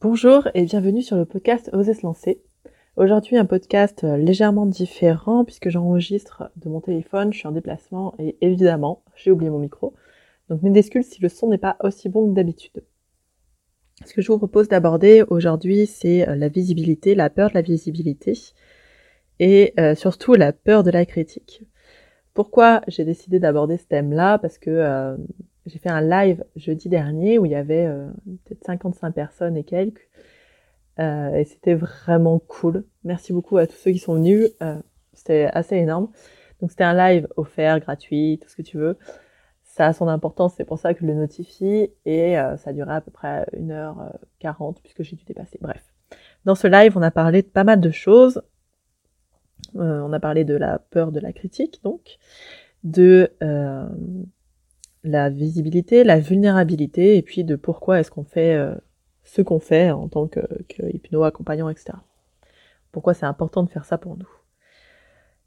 Bonjour et bienvenue sur le podcast Oser se lancer. Aujourd'hui un podcast euh, légèrement différent puisque j'enregistre de mon téléphone, je suis en déplacement et évidemment j'ai oublié mon micro. Donc mes excuses si le son n'est pas aussi bon que d'habitude. Ce que je vous propose d'aborder aujourd'hui c'est euh, la visibilité, la peur de la visibilité et euh, surtout la peur de la critique. Pourquoi j'ai décidé d'aborder ce thème-là? Parce que j'ai fait un live jeudi dernier où il y avait euh, peut-être 55 personnes et quelques. Euh, et c'était vraiment cool. Merci beaucoup à tous ceux qui sont venus. Euh, c'était assez énorme. Donc c'était un live offert, gratuit, tout ce que tu veux. Ça a son importance, c'est pour ça que je le notifie. Et ça duré à peu près 1h40 puisque j'ai dû dépasser. Bref. Dans ce live, on a parlé de pas mal de choses. on a parlé de la peur de la critique, donc, de la visibilité, la vulnérabilité, et puis de pourquoi est-ce qu'on fait euh, ce qu'on fait en tant que, hypno, accompagnant, etc. Pourquoi c'est important de faire ça pour nous.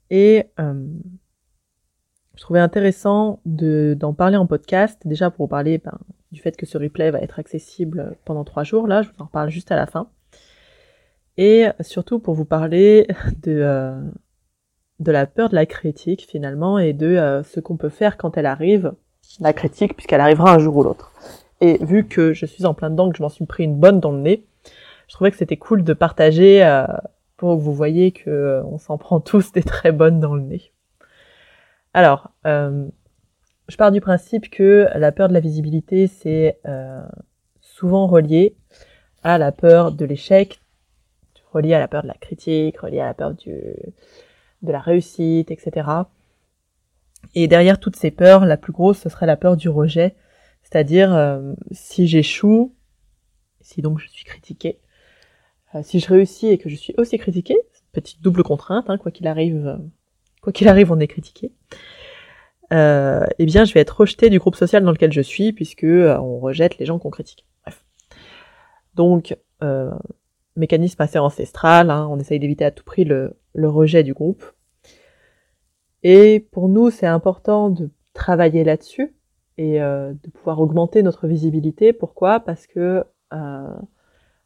Et euh, je trouvais intéressant de, d'en parler en podcast, déjà pour vous parler ben, du fait que ce replay va être accessible pendant trois jours, là, je vous en reparle juste à la fin. Et surtout pour vous parler de, euh, de la peur de la critique finalement et de ce qu'on peut faire quand elle arrive la critique, puisqu'elle arrivera un jour ou l'autre. Et vu que je suis en plein dedans, que je m'en suis pris une bonne dans le nez, je trouvais que c'était cool de partager euh, pour que vous voyez que euh, on s'en prend tous des très bonnes dans le nez. Alors, euh, je pars du principe que la peur de la visibilité, c'est souvent relié à la peur de l'échec, relié à la peur de la critique, relié à la peur du, de la réussite, etc. Et derrière toutes ces peurs, la plus grosse, ce serait la peur du rejet. C'est-à-dire, euh, si j'échoue, si donc je suis critiqué, euh, si je réussis et que je suis aussi critiqué, petite double contrainte, hein, quoi qu'il arrive, euh, quoi qu'il arrive, on est critiqué. eh bien, je vais être rejeté du groupe social dans lequel je suis, puisque on rejette les gens qu'on critique. Bref. Donc, mécanisme assez ancestral, hein, on essaye d'éviter à tout prix le rejet du groupe. Et pour nous, c'est important de travailler là-dessus et euh, de pouvoir augmenter notre visibilité. Pourquoi? Parce que euh,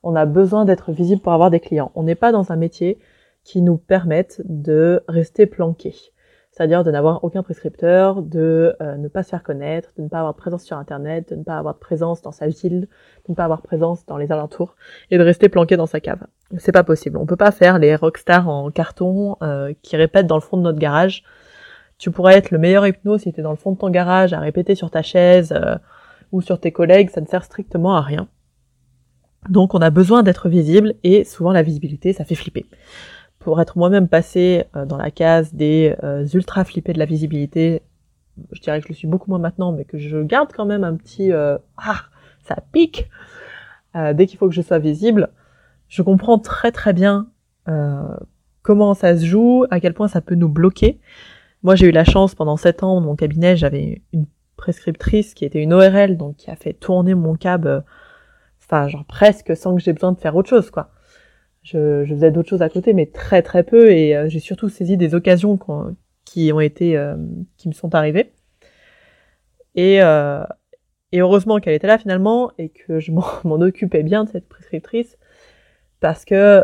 on a besoin d'être visible pour avoir des clients. On n'est pas dans un métier qui nous permette de rester planqué. C'est-à-dire de n'avoir aucun prescripteur, de euh, ne pas se faire connaître, de ne pas avoir de présence sur Internet, de ne pas avoir de présence dans sa ville, de ne pas avoir de présence dans les alentours, et de rester planqué dans sa cave. C'est pas possible. On peut pas faire les rockstars en carton qui répètent dans le fond de notre garage tu pourrais être le meilleur hypno si tu es dans le fond de ton garage à répéter sur ta chaise euh, ou sur tes collègues, ça ne sert strictement à rien. Donc on a besoin d'être visible et souvent la visibilité ça fait flipper. Pour être moi-même passé euh, dans la case des euh, ultra flippés de la visibilité, je dirais que je le suis beaucoup moins maintenant, mais que je garde quand même un petit ah ça pique dès qu'il faut que je sois visible. Je comprends très très bien comment ça se joue, à quel point ça peut nous bloquer. Moi, j'ai eu la chance pendant sept ans, dans mon cabinet, j'avais une prescriptrice qui était une ORL, donc qui a fait tourner mon cab, euh, enfin, genre presque sans que j'ai besoin de faire autre chose, quoi. Je, je faisais d'autres choses à côté, mais très très peu, et euh, j'ai surtout saisi des occasions qui ont été, euh, qui me sont arrivées. Et, et heureusement qu'elle était là finalement, et que je m'en occupais bien de cette prescriptrice, parce que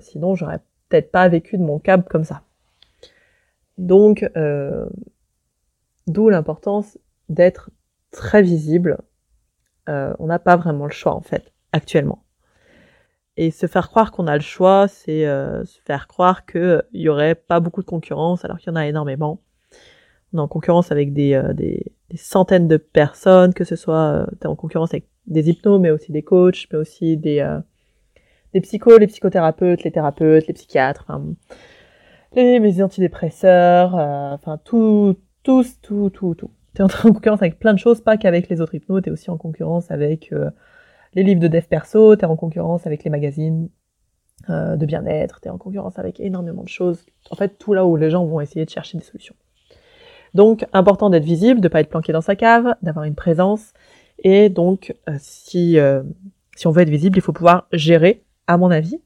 sinon j'aurais peut-être pas vécu de mon cab comme ça. Donc, euh, d'où l'importance d'être très visible. Euh, on n'a pas vraiment le choix en fait, actuellement. Et se faire croire qu'on a le choix, c'est euh, se faire croire qu'il y aurait pas beaucoup de concurrence alors qu'il y en a énormément. On est en concurrence avec des, centaines de personnes, que ce soit en concurrence avec des hypnos, mais aussi des coachs, mais aussi des, psychos, les psychothérapeutes, les thérapeutes, les psychiatres. Les, antidépresseurs, euh, enfin tout, tous, tout, tout, tout. T'es en concurrence avec plein de choses, pas qu'avec les autres hypnos, t'es aussi en concurrence avec euh, les livres de dev perso, t'es en concurrence avec les magazines euh, de bien-être, t'es en concurrence avec énormément de choses. En fait, tout là où les gens vont essayer de chercher des solutions. Donc, important d'être visible, de pas être planqué dans sa cave, d'avoir une présence. Et donc, si, si on veut être visible, il faut pouvoir gérer, à mon avis,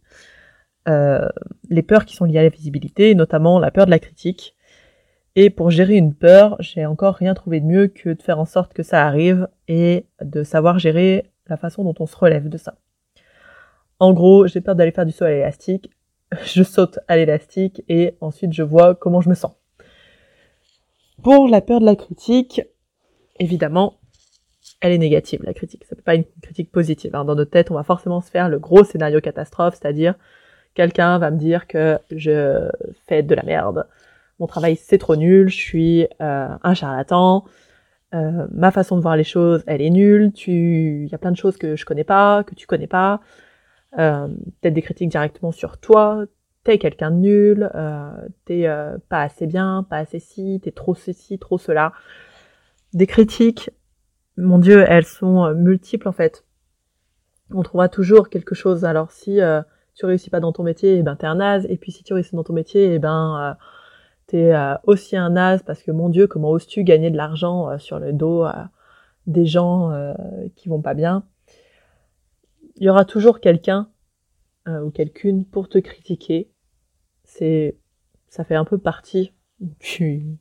euh, les peurs qui sont liées à la visibilité, notamment la peur de la critique. Et pour gérer une peur, j'ai encore rien trouvé de mieux que de faire en sorte que ça arrive et de savoir gérer la façon dont on se relève de ça. En gros, j'ai peur d'aller faire du saut à l'élastique, je saute à l'élastique et ensuite je vois comment je me sens. Pour la peur de la critique, évidemment, elle est négative, la critique. Ça peut pas une critique positive. Hein. Dans notre tête, on va forcément se faire le gros scénario catastrophe, c'est-à-dire quelqu'un va me dire que je fais de la merde, mon travail c'est trop nul, je suis euh, un charlatan, euh, ma façon de voir les choses elle est nulle, tu, il y a plein de choses que je connais pas, que tu connais pas, euh, peut-être des critiques directement sur toi, t'es quelqu'un de nul, euh, t'es euh, pas assez bien, pas assez ci, t'es trop ceci, trop cela. Des critiques, mon Dieu, elles sont euh, multiples en fait. On trouvera toujours quelque chose. Alors si tu réussis pas dans ton métier, eh ben t'es un naze. Et puis si tu réussis dans ton métier, eh ben t'es aussi un naze parce que mon Dieu, comment oses-tu gagner de l'argent sur le dos des gens qui vont pas bien? Il y aura toujours quelqu'un ou quelqu'une pour te critiquer c'est, ça fait un peu partie du,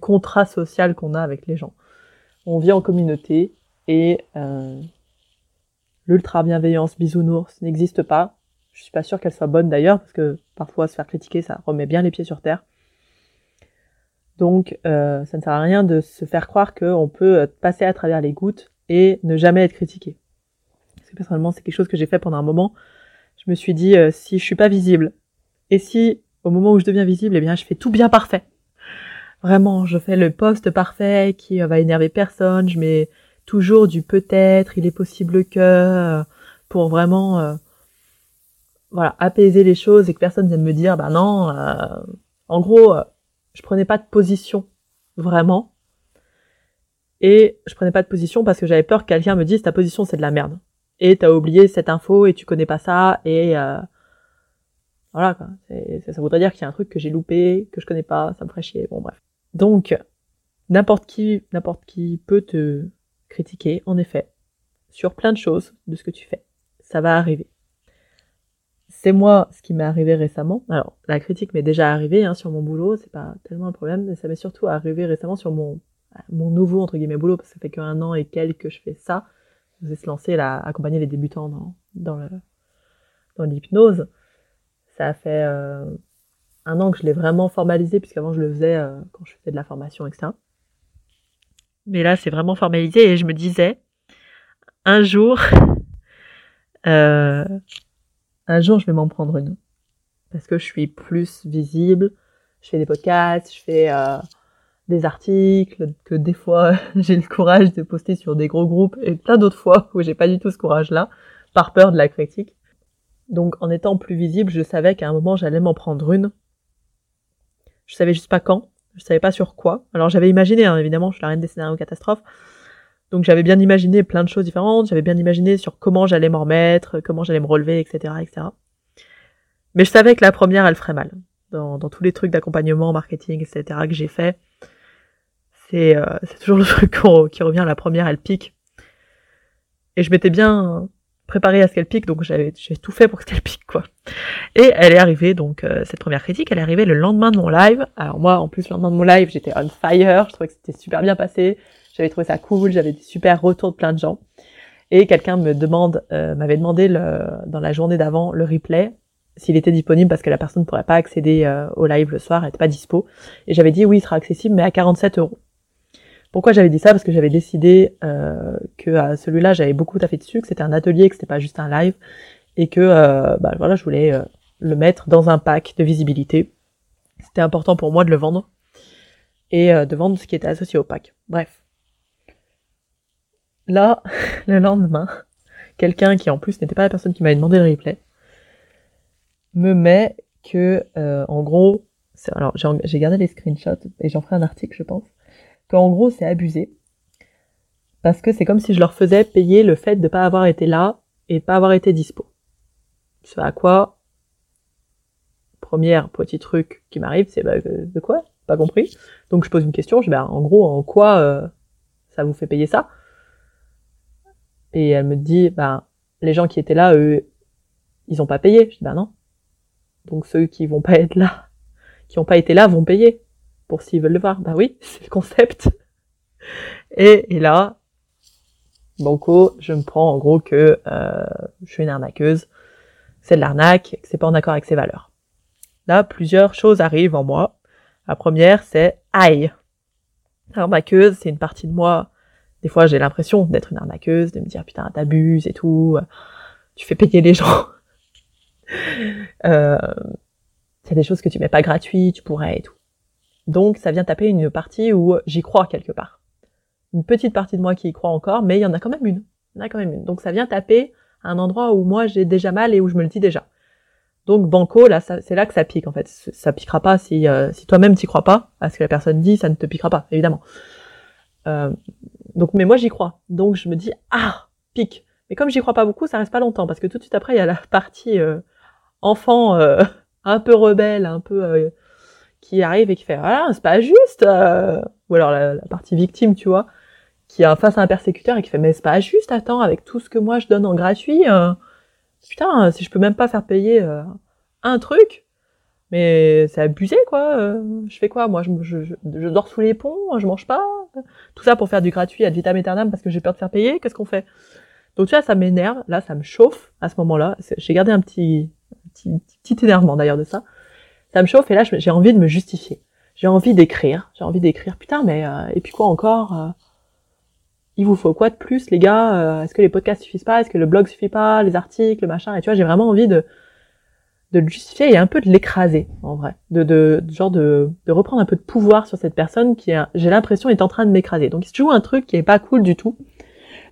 contrat social qu'on a avec les gens. On vit en communauté et euh, l'ultra bienveillance bisounours n'existe pas. Je suis pas sûre qu'elle soit bonne d'ailleurs parce que parfois se faire critiquer ça remet bien les pieds sur terre. Donc euh, ça ne sert à rien de se faire croire qu'on peut passer à travers les gouttes et ne jamais être critiqué. Parce que personnellement c'est quelque chose que j'ai fait pendant un moment. Je me suis dit euh, si je suis pas visible, et si, au moment où je deviens visible, eh bien, je fais tout bien parfait. Vraiment, je fais le poste parfait qui euh, va énerver personne. Je mets toujours du peut-être, il est possible que, euh, pour vraiment, euh, voilà, apaiser les choses et que personne vienne me dire, bah non, en gros, je prenais pas de position, vraiment. Et je prenais pas de position parce que j'avais peur que quelqu'un me dise ta position c'est de la merde. Et t'as oublié cette info et tu connais pas ça et voilà, quoi. ça voudrait dire qu'il y a un truc que j'ai loupé, que je connais pas, ça me ferait chier. Bon, bref. Donc, n'importe qui, n'importe qui peut te critiquer, en effet, sur plein de choses de ce que tu fais. Ça va arriver. C'est moi ce qui m'est arrivé récemment. Alors, la critique m'est déjà arrivée hein, sur mon boulot, c'est pas tellement un problème, mais ça m'est surtout arrivé récemment sur mon, mon nouveau, entre guillemets, boulot, parce que ça fait qu'un an et quelques que je fais ça. Je vais se lancer là, accompagner les débutants dans, dans le, dans l'hypnose ça a fait euh, un an que je l'ai vraiment formalisé, puisqu'avant je le faisais euh, quand je faisais de la formation, etc. Mais là, c'est vraiment formalisé et je me disais, un jour, euh, un jour, je vais m'en prendre une. Parce que je suis plus visible, je fais des podcasts, je fais des articles, que des fois j'ai le courage de poster sur des gros groupes et plein d'autres fois où j'ai pas du tout ce courage-là, par peur de la critique. Donc en étant plus visible, je savais qu'à un moment j'allais m'en prendre une. Je savais juste pas quand, je savais pas sur quoi. Alors j'avais imaginé, hein, évidemment, je suis la reine des scénarios catastrophes. Donc j'avais bien imaginé plein de choses différentes, j'avais bien imaginé sur comment j'allais m'en remettre, comment j'allais me relever, etc., etc. Mais je savais que la première, elle ferait mal. Dans, tous les trucs d'accompagnement, marketing, etc. que j'ai fait, c'est euh, toujours le truc qui revient. La première, elle pique. Et je m'étais bien préparée à ce qu'elle pique, donc j'avais tout fait pour qu'elle pique quoi. Et elle est arrivée donc euh, cette première critique, elle est arrivée le lendemain de mon live. Alors moi en plus le lendemain de mon live j'étais on fire, je trouvais que c'était super bien passé, j'avais trouvé ça cool, j'avais des super retours de plein de gens. Et quelqu'un me demande, euh, m'avait demandé le, dans la journée d'avant le replay s'il était disponible parce que la personne ne pourrait pas accéder euh, au live le soir, elle était pas dispo. Et j'avais dit oui, il sera accessible mais à 47 euros. Pourquoi j'avais dit ça? Parce que j'avais décidé euh, que à celui-là j'avais beaucoup taffé dessus, que c'était un atelier, que c'était pas juste un live, et que euh, bah, voilà, je voulais euh, le mettre dans un pack de visibilité. C'était important pour moi de le vendre et euh, de vendre ce qui était associé au pack. Bref. Là, le lendemain, quelqu'un qui en plus n'était pas la personne qui m'avait demandé le replay me met que en gros, alors j'ai gardé les screenshots et j'en ferai un article je pense qu'en gros c'est abusé. Parce que c'est comme si je leur faisais payer le fait de pas avoir été là et pas avoir été dispo. Ce à quoi, premier petit truc qui m'arrive, c'est bah, de quoi? Pas compris. Donc je pose une question, je dis bah, en gros, en quoi euh, ça vous fait payer ça? Et elle me dit, bah, les gens qui étaient là, eux, ils ont pas payé. Je dis bah non. Donc ceux qui vont pas être là, qui ont pas été là, vont payer pour s'ils veulent le voir. Bah oui, c'est le concept. Et, et là, Banco, je me prends en gros que euh, je suis une arnaqueuse, c'est de l'arnaque, que c'est pas en accord avec ses valeurs. Là, plusieurs choses arrivent en moi. La première, c'est aïe. Arnaqueuse, c'est une partie de moi. Des fois, j'ai l'impression d'être une arnaqueuse, de me dire putain, t'abuses et tout, tu fais payer les gens. euh, c'est des choses que tu mets pas gratuit, tu pourrais et tout. Donc, ça vient taper une partie où j'y crois quelque part. Une petite partie de moi qui y croit encore, mais il y en a quand même une. Il y en a quand même une. Donc, ça vient taper un endroit où moi j'ai déjà mal et où je me le dis déjà. Donc banco, là, c'est là que ça pique en fait. Ça piquera pas si, euh, si toi-même t'y crois pas à ce que la personne dit, ça ne te piquera pas, évidemment. Euh, donc, mais moi j'y crois. Donc je me dis ah pique. Mais comme j'y crois pas beaucoup, ça reste pas longtemps parce que tout de suite après il y a la partie euh, enfant euh, un peu rebelle, un peu qui arrive et qui fait voilà c'est pas juste. Ou alors la, partie victime, tu vois, qui est face à un persécuteur et qui fait mais c'est pas juste. Attends avec tout ce que moi je donne en gratuit putain, si je peux même pas faire payer un truc, mais c'est abusé quoi. Euh, je fais quoi Moi, je, je, je, dors sous les ponts, je mange pas. Tout ça pour faire du gratuit ad vitam aeternam parce que j'ai peur de faire payer. Qu'est-ce qu'on fait? Donc tu vois, ça m'énerve. Là, ça me chauffe à ce moment-là. J'ai gardé un petit, petit, petit énervement d'ailleurs de ça. Ça me chauffe et là, j'ai envie de me justifier. J'ai envie d'écrire. J'ai envie d'écrire. Putain, mais euh, et puis quoi encore il vous faut quoi de plus, les gars? Euh, Est-ce que les podcasts suffisent pas? Est-ce que le blog suffit pas? Les articles, le machin Et tu vois, j'ai vraiment envie de de le justifier et un peu de l'écraser, en vrai. De, de, genre de, de reprendre un peu de pouvoir sur cette personne qui, j'ai l'impression, est en train de m'écraser. Donc, il se joue un truc qui est pas cool du tout.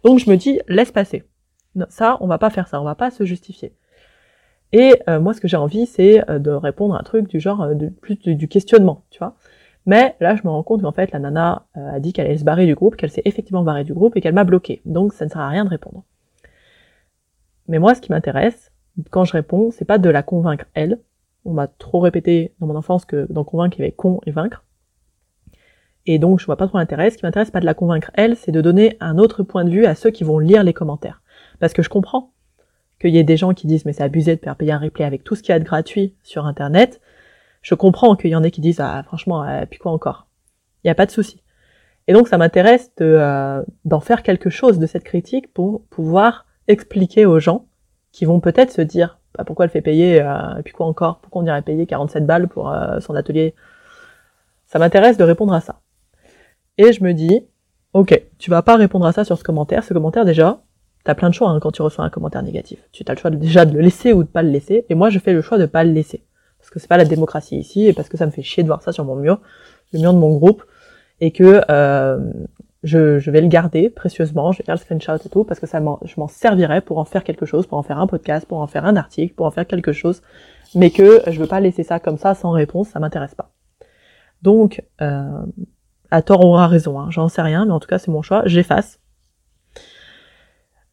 Donc, je me dis, laisse passer. Ça, on va pas faire ça. On va pas se justifier. Et euh, moi, ce que j'ai envie, c'est euh, de répondre à un truc du genre, de, plus du questionnement, tu vois. Mais là, je me rends compte qu'en fait, la nana euh, a dit qu'elle allait se barrer du groupe, qu'elle s'est effectivement barrée du groupe et qu'elle m'a bloqué. Donc, ça ne sert à rien de répondre. Mais moi, ce qui m'intéresse, quand je réponds, c'est pas de la convaincre elle. On m'a trop répété dans mon enfance que d'en convaincre, il y avait con et vaincre. Et donc, je vois pas trop l'intérêt. Ce qui m'intéresse, pas de la convaincre elle, c'est de donner un autre point de vue à ceux qui vont lire les commentaires. Parce que je comprends qu'il y ait des gens qui disent, mais c'est abusé de faire payer un replay avec tout ce qu'il y a de gratuit sur Internet je comprends qu'il y en ait qui disent ah franchement euh, puis quoi encore? Il n'y a pas de souci. Et donc ça m'intéresse de euh, d'en faire quelque chose de cette critique pour pouvoir expliquer aux gens qui vont peut-être se dire bah, pourquoi elle fait payer euh, et puis quoi encore? Pourquoi on irait payer 47 balles pour son atelier? Ça m'intéresse de répondre à ça. Et je me dis ok tu vas pas répondre à ça sur ce commentaire. Ce commentaire déjà t'as plein de choix hein, quand tu reçois un commentaire négatif. Tu as le choix déjà de le laisser ou de pas le laisser. Et moi je fais le choix de pas le laisser parce que c'est pas la démocratie ici et parce que ça me fait chier de voir ça sur mon mur, le mur de mon groupe, et que euh, je, je, vais le garder précieusement, je vais faire le screenshot et tout, parce que ça je m'en servirai pour en faire quelque chose, pour en faire un podcast, pour en faire un article, pour en faire quelque chose, mais que je veux pas laisser ça comme ça sans réponse, ça m'intéresse pas. Donc, euh, à tort ou à raison, hein, j'en sais rien, mais en tout cas c'est mon choix, j'efface.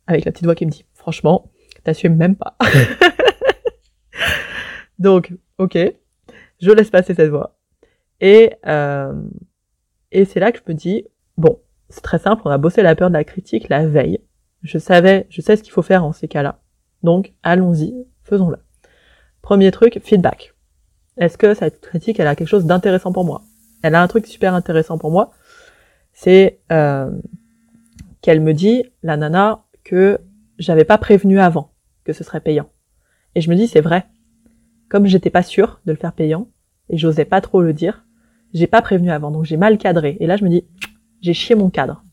Avec la petite voix qui me dit, franchement, t'assumes même pas. Donc, ok, je laisse passer cette voix. Et, euh, et c'est là que je me dis, bon, c'est très simple, on a bossé la peur de la critique la veille. Je savais, je sais ce qu'il faut faire en ces cas-là. Donc, allons-y, faisons-le. Premier truc, feedback. Est-ce que cette critique, elle a quelque chose d'intéressant pour moi? Elle a un truc super intéressant pour moi. C'est euh, qu'elle me dit, la nana, que j'avais pas prévenu avant que ce serait payant. Et je me dis, c'est vrai. Comme j'étais pas sûre de le faire payant, et j'osais pas trop le dire, j'ai pas prévenu avant, donc j'ai mal cadré. Et là, je me dis, j'ai chié mon cadre.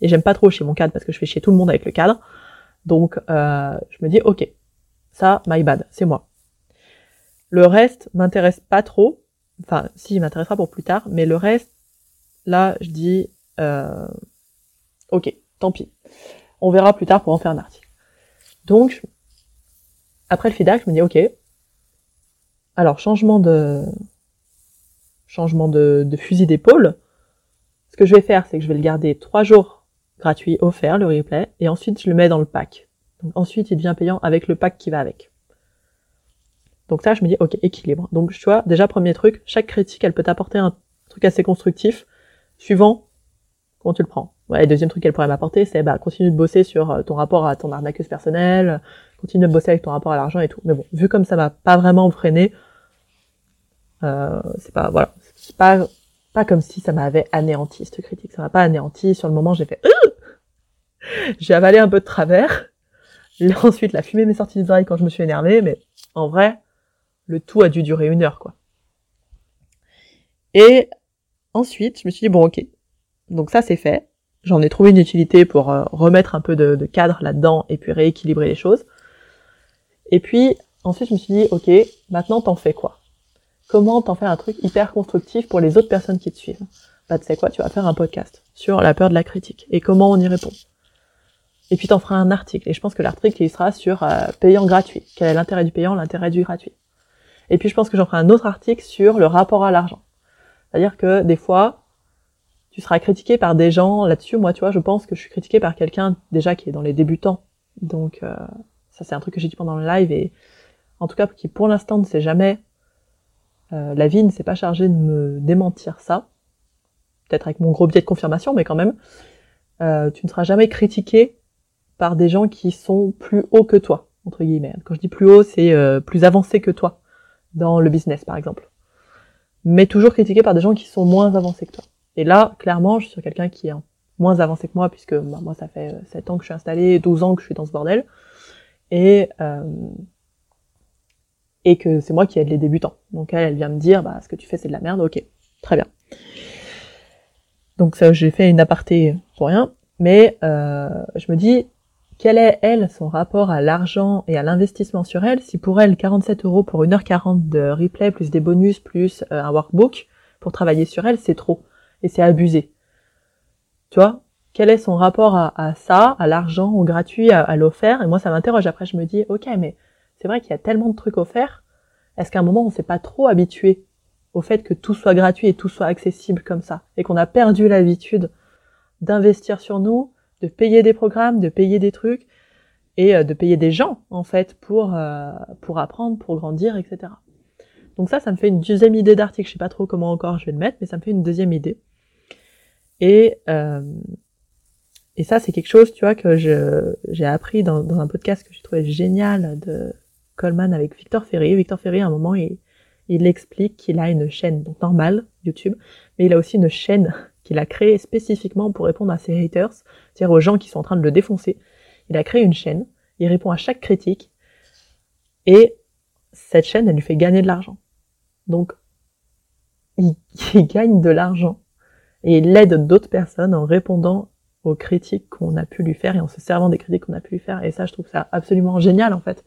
Et j'aime pas trop chier mon cadre parce que je fais chier tout le monde avec le cadre. Donc, euh, je me dis, ok, ça, my bad, c'est moi. Le reste m'intéresse pas trop. Enfin, si, il m'intéressera pour plus tard, mais le reste, là, je dis, euh, ok, tant pis. On verra plus tard pour en faire un article. Donc, après le feedback, je me dis, ok, alors, changement de changement de, fusil d'épaule. Que je vais faire, c'est que je vais le garder trois jours gratuit offert, le replay, et ensuite je le mets dans le pack. Donc ensuite, il devient payant avec le pack qui va avec. Donc ça, je me dis, ok, équilibre. Donc tu vois, déjà premier truc, chaque critique, elle peut t'apporter un truc assez constructif, suivant comment tu le prends. Ouais, deuxième truc qu'elle pourrait m'apporter, c'est bah continue de bosser sur euh, ton rapport à ton arnaqueuse personnelle, continue de bosser avec ton rapport à l'argent et tout. Mais bon, vu comme ça m'a pas vraiment freiné, euh, c'est pas voilà, c'est pas pas comme si ça m'avait anéanti cette critique. Ça m'a pas anéanti. Sur le moment, j'ai fait, euh j'ai avalé un peu de travers. Ensuite, la fumée m'est sortie des oreilles quand je me suis énervée, mais en vrai, le tout a dû durer une heure, quoi. Et ensuite, je me suis dit, bon, ok. Donc ça, c'est fait. J'en ai trouvé une utilité pour euh, remettre un peu de, de cadre là-dedans et puis rééquilibrer les choses. Et puis, ensuite, je me suis dit, ok, maintenant, t'en fais quoi? Comment t'en faire un truc hyper constructif pour les autres personnes qui te suivent? Bah, tu sais quoi, tu vas faire un podcast sur la peur de la critique et comment on y répond. Et puis t'en feras un article. Et je pense que l'article, il sera sur euh, payant gratuit. Quel est l'intérêt du payant, l'intérêt du gratuit. Et puis je pense que j'en ferai un autre article sur le rapport à l'argent. C'est-à-dire que des fois, tu seras critiqué par des gens là-dessus. Moi, tu vois, je pense que je suis critiqué par quelqu'un déjà qui est dans les débutants. Donc euh, ça, c'est un truc que j'ai dit pendant le live et en tout cas qui pour l'instant ne sait jamais. Euh, la vie ne s'est pas chargée de me démentir ça. Peut-être avec mon gros biais de confirmation, mais quand même. Euh, tu ne seras jamais critiqué par des gens qui sont plus hauts que toi, entre guillemets. Quand je dis plus haut, c'est euh, plus avancé que toi dans le business, par exemple. Mais toujours critiqué par des gens qui sont moins avancés que toi. Et là, clairement, je suis sur quelqu'un qui est moins avancé que moi, puisque bah, moi, ça fait 7 euh, ans que je suis installée, 12 ans que je suis dans ce bordel. Et, et que c'est moi qui aide les débutants. Donc elle, elle vient me dire, bah, ce que tu fais, c'est de la merde, ok, très bien. Donc ça, j'ai fait une aparté pour rien, mais euh, je me dis, quel est, elle, son rapport à l'argent et à l'investissement sur elle? Si pour elle, 47 euros pour 1h40 de replay, plus des bonus, plus euh, un workbook, pour travailler sur elle, c'est trop. Et c'est abusé. Tu vois? Quel est son rapport à, ça, à l'argent, au gratuit, à, l'offert? Et moi, ça m'interroge. Après, je me dis, ok, mais c'est vrai qu'il y a tellement de trucs offerts. Est-ce qu'à un moment, on s'est pas trop habitué au fait que tout soit gratuit et tout soit accessible comme ça Et qu'on a perdu l'habitude d'investir sur nous, de payer des programmes, de payer des trucs et euh, de payer des gens en fait pour euh, pour apprendre, pour grandir, etc. Donc ça, ça me fait une deuxième idée d'article. Je sais pas trop comment encore je vais le mettre, mais ça me fait une deuxième idée. Et euh, et ça, c'est quelque chose, tu vois, que j'ai appris dans, dans un podcast que j'ai trouvé génial de Coleman avec Victor Ferry. Victor Ferry, à un moment, il, il explique qu'il a une chaîne, donc normale, YouTube, mais il a aussi une chaîne qu'il a créé spécifiquement pour répondre à ses haters, c'est-à-dire aux gens qui sont en train de le défoncer. Il a créé une chaîne, il répond à chaque critique, et cette chaîne, elle lui fait gagner de l'argent. Donc, il, gagne de l'argent, et il aide d'autres personnes en répondant aux critiques qu'on a pu lui faire et en se servant des critiques qu'on a pu lui faire. Et ça, je trouve ça absolument génial, en fait.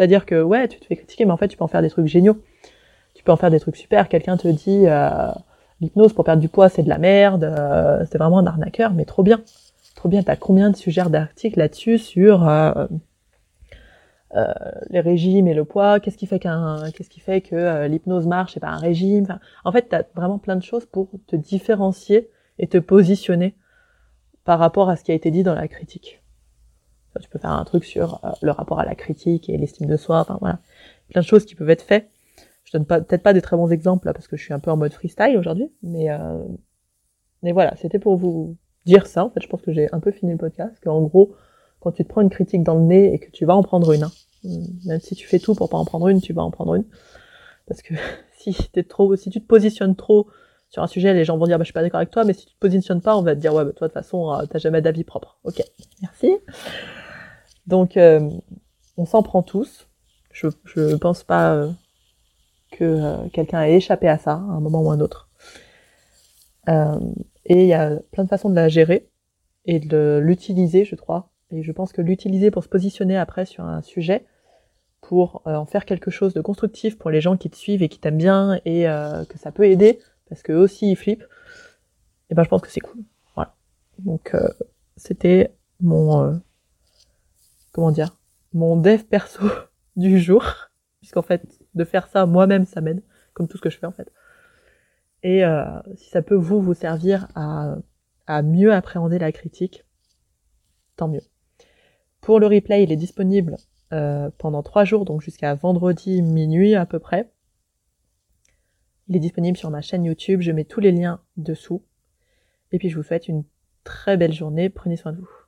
C'est-à-dire que, ouais, tu te fais critiquer, mais en fait, tu peux en faire des trucs géniaux. Tu peux en faire des trucs super. Quelqu'un te dit, euh, l'hypnose pour perdre du poids, c'est de la merde, euh, c'est vraiment un arnaqueur, mais trop bien. Trop bien, t'as combien de sujets d'articles là-dessus sur euh, euh, les régimes et le poids, qu'est-ce qui fait qu'un qu'est-ce qui fait que l'hypnose marche et pas un régime? Enfin, en fait, t'as vraiment plein de choses pour te différencier et te positionner par rapport à ce qui a été dit dans la critique. Tu peux faire un truc sur le rapport à la critique et l'estime de soi, enfin voilà. Plein de choses qui peuvent être faites je donne pas peut-être pas des très bons exemples parce que je suis un peu en mode freestyle aujourd'hui, mais euh, mais voilà, c'était pour vous dire ça. En fait, je pense que j'ai un peu fini le podcast. Qu'en gros, quand tu te prends une critique dans le nez et que tu vas en prendre une, hein, même si tu fais tout pour pas en prendre une, tu vas en prendre une, parce que si t'es trop, si tu te positionnes trop sur un sujet, les gens vont dire bah je suis pas d'accord avec toi, mais si tu te positionnes pas, on va te dire ouais bah toi de toute façon euh, t'as jamais d'avis propre. Ok, merci. Donc euh, on s'en prend tous. Je je pense pas euh, que euh, quelqu'un ait échappé à ça à un moment ou un autre. Euh, et il y a plein de façons de la gérer et de l'utiliser, je crois. Et je pense que l'utiliser pour se positionner après sur un sujet, pour en faire quelque chose de constructif pour les gens qui te suivent et qui t'aiment bien et que ça peut aider, parce qu'eux aussi ils flippent, et ben je pense que c'est cool. Voilà. Donc c'était mon comment dire mon dev perso du jour, puisqu'en fait de faire ça moi-même, ça m'aide, comme tout ce que je fais en fait. Et euh, si ça peut vous vous servir à, à mieux appréhender la critique, tant mieux. Pour le replay, il est disponible euh, pendant trois jours, donc jusqu'à vendredi minuit à peu près. Il est disponible sur ma chaîne YouTube, je mets tous les liens dessous. Et puis je vous souhaite une très belle journée, prenez soin de vous.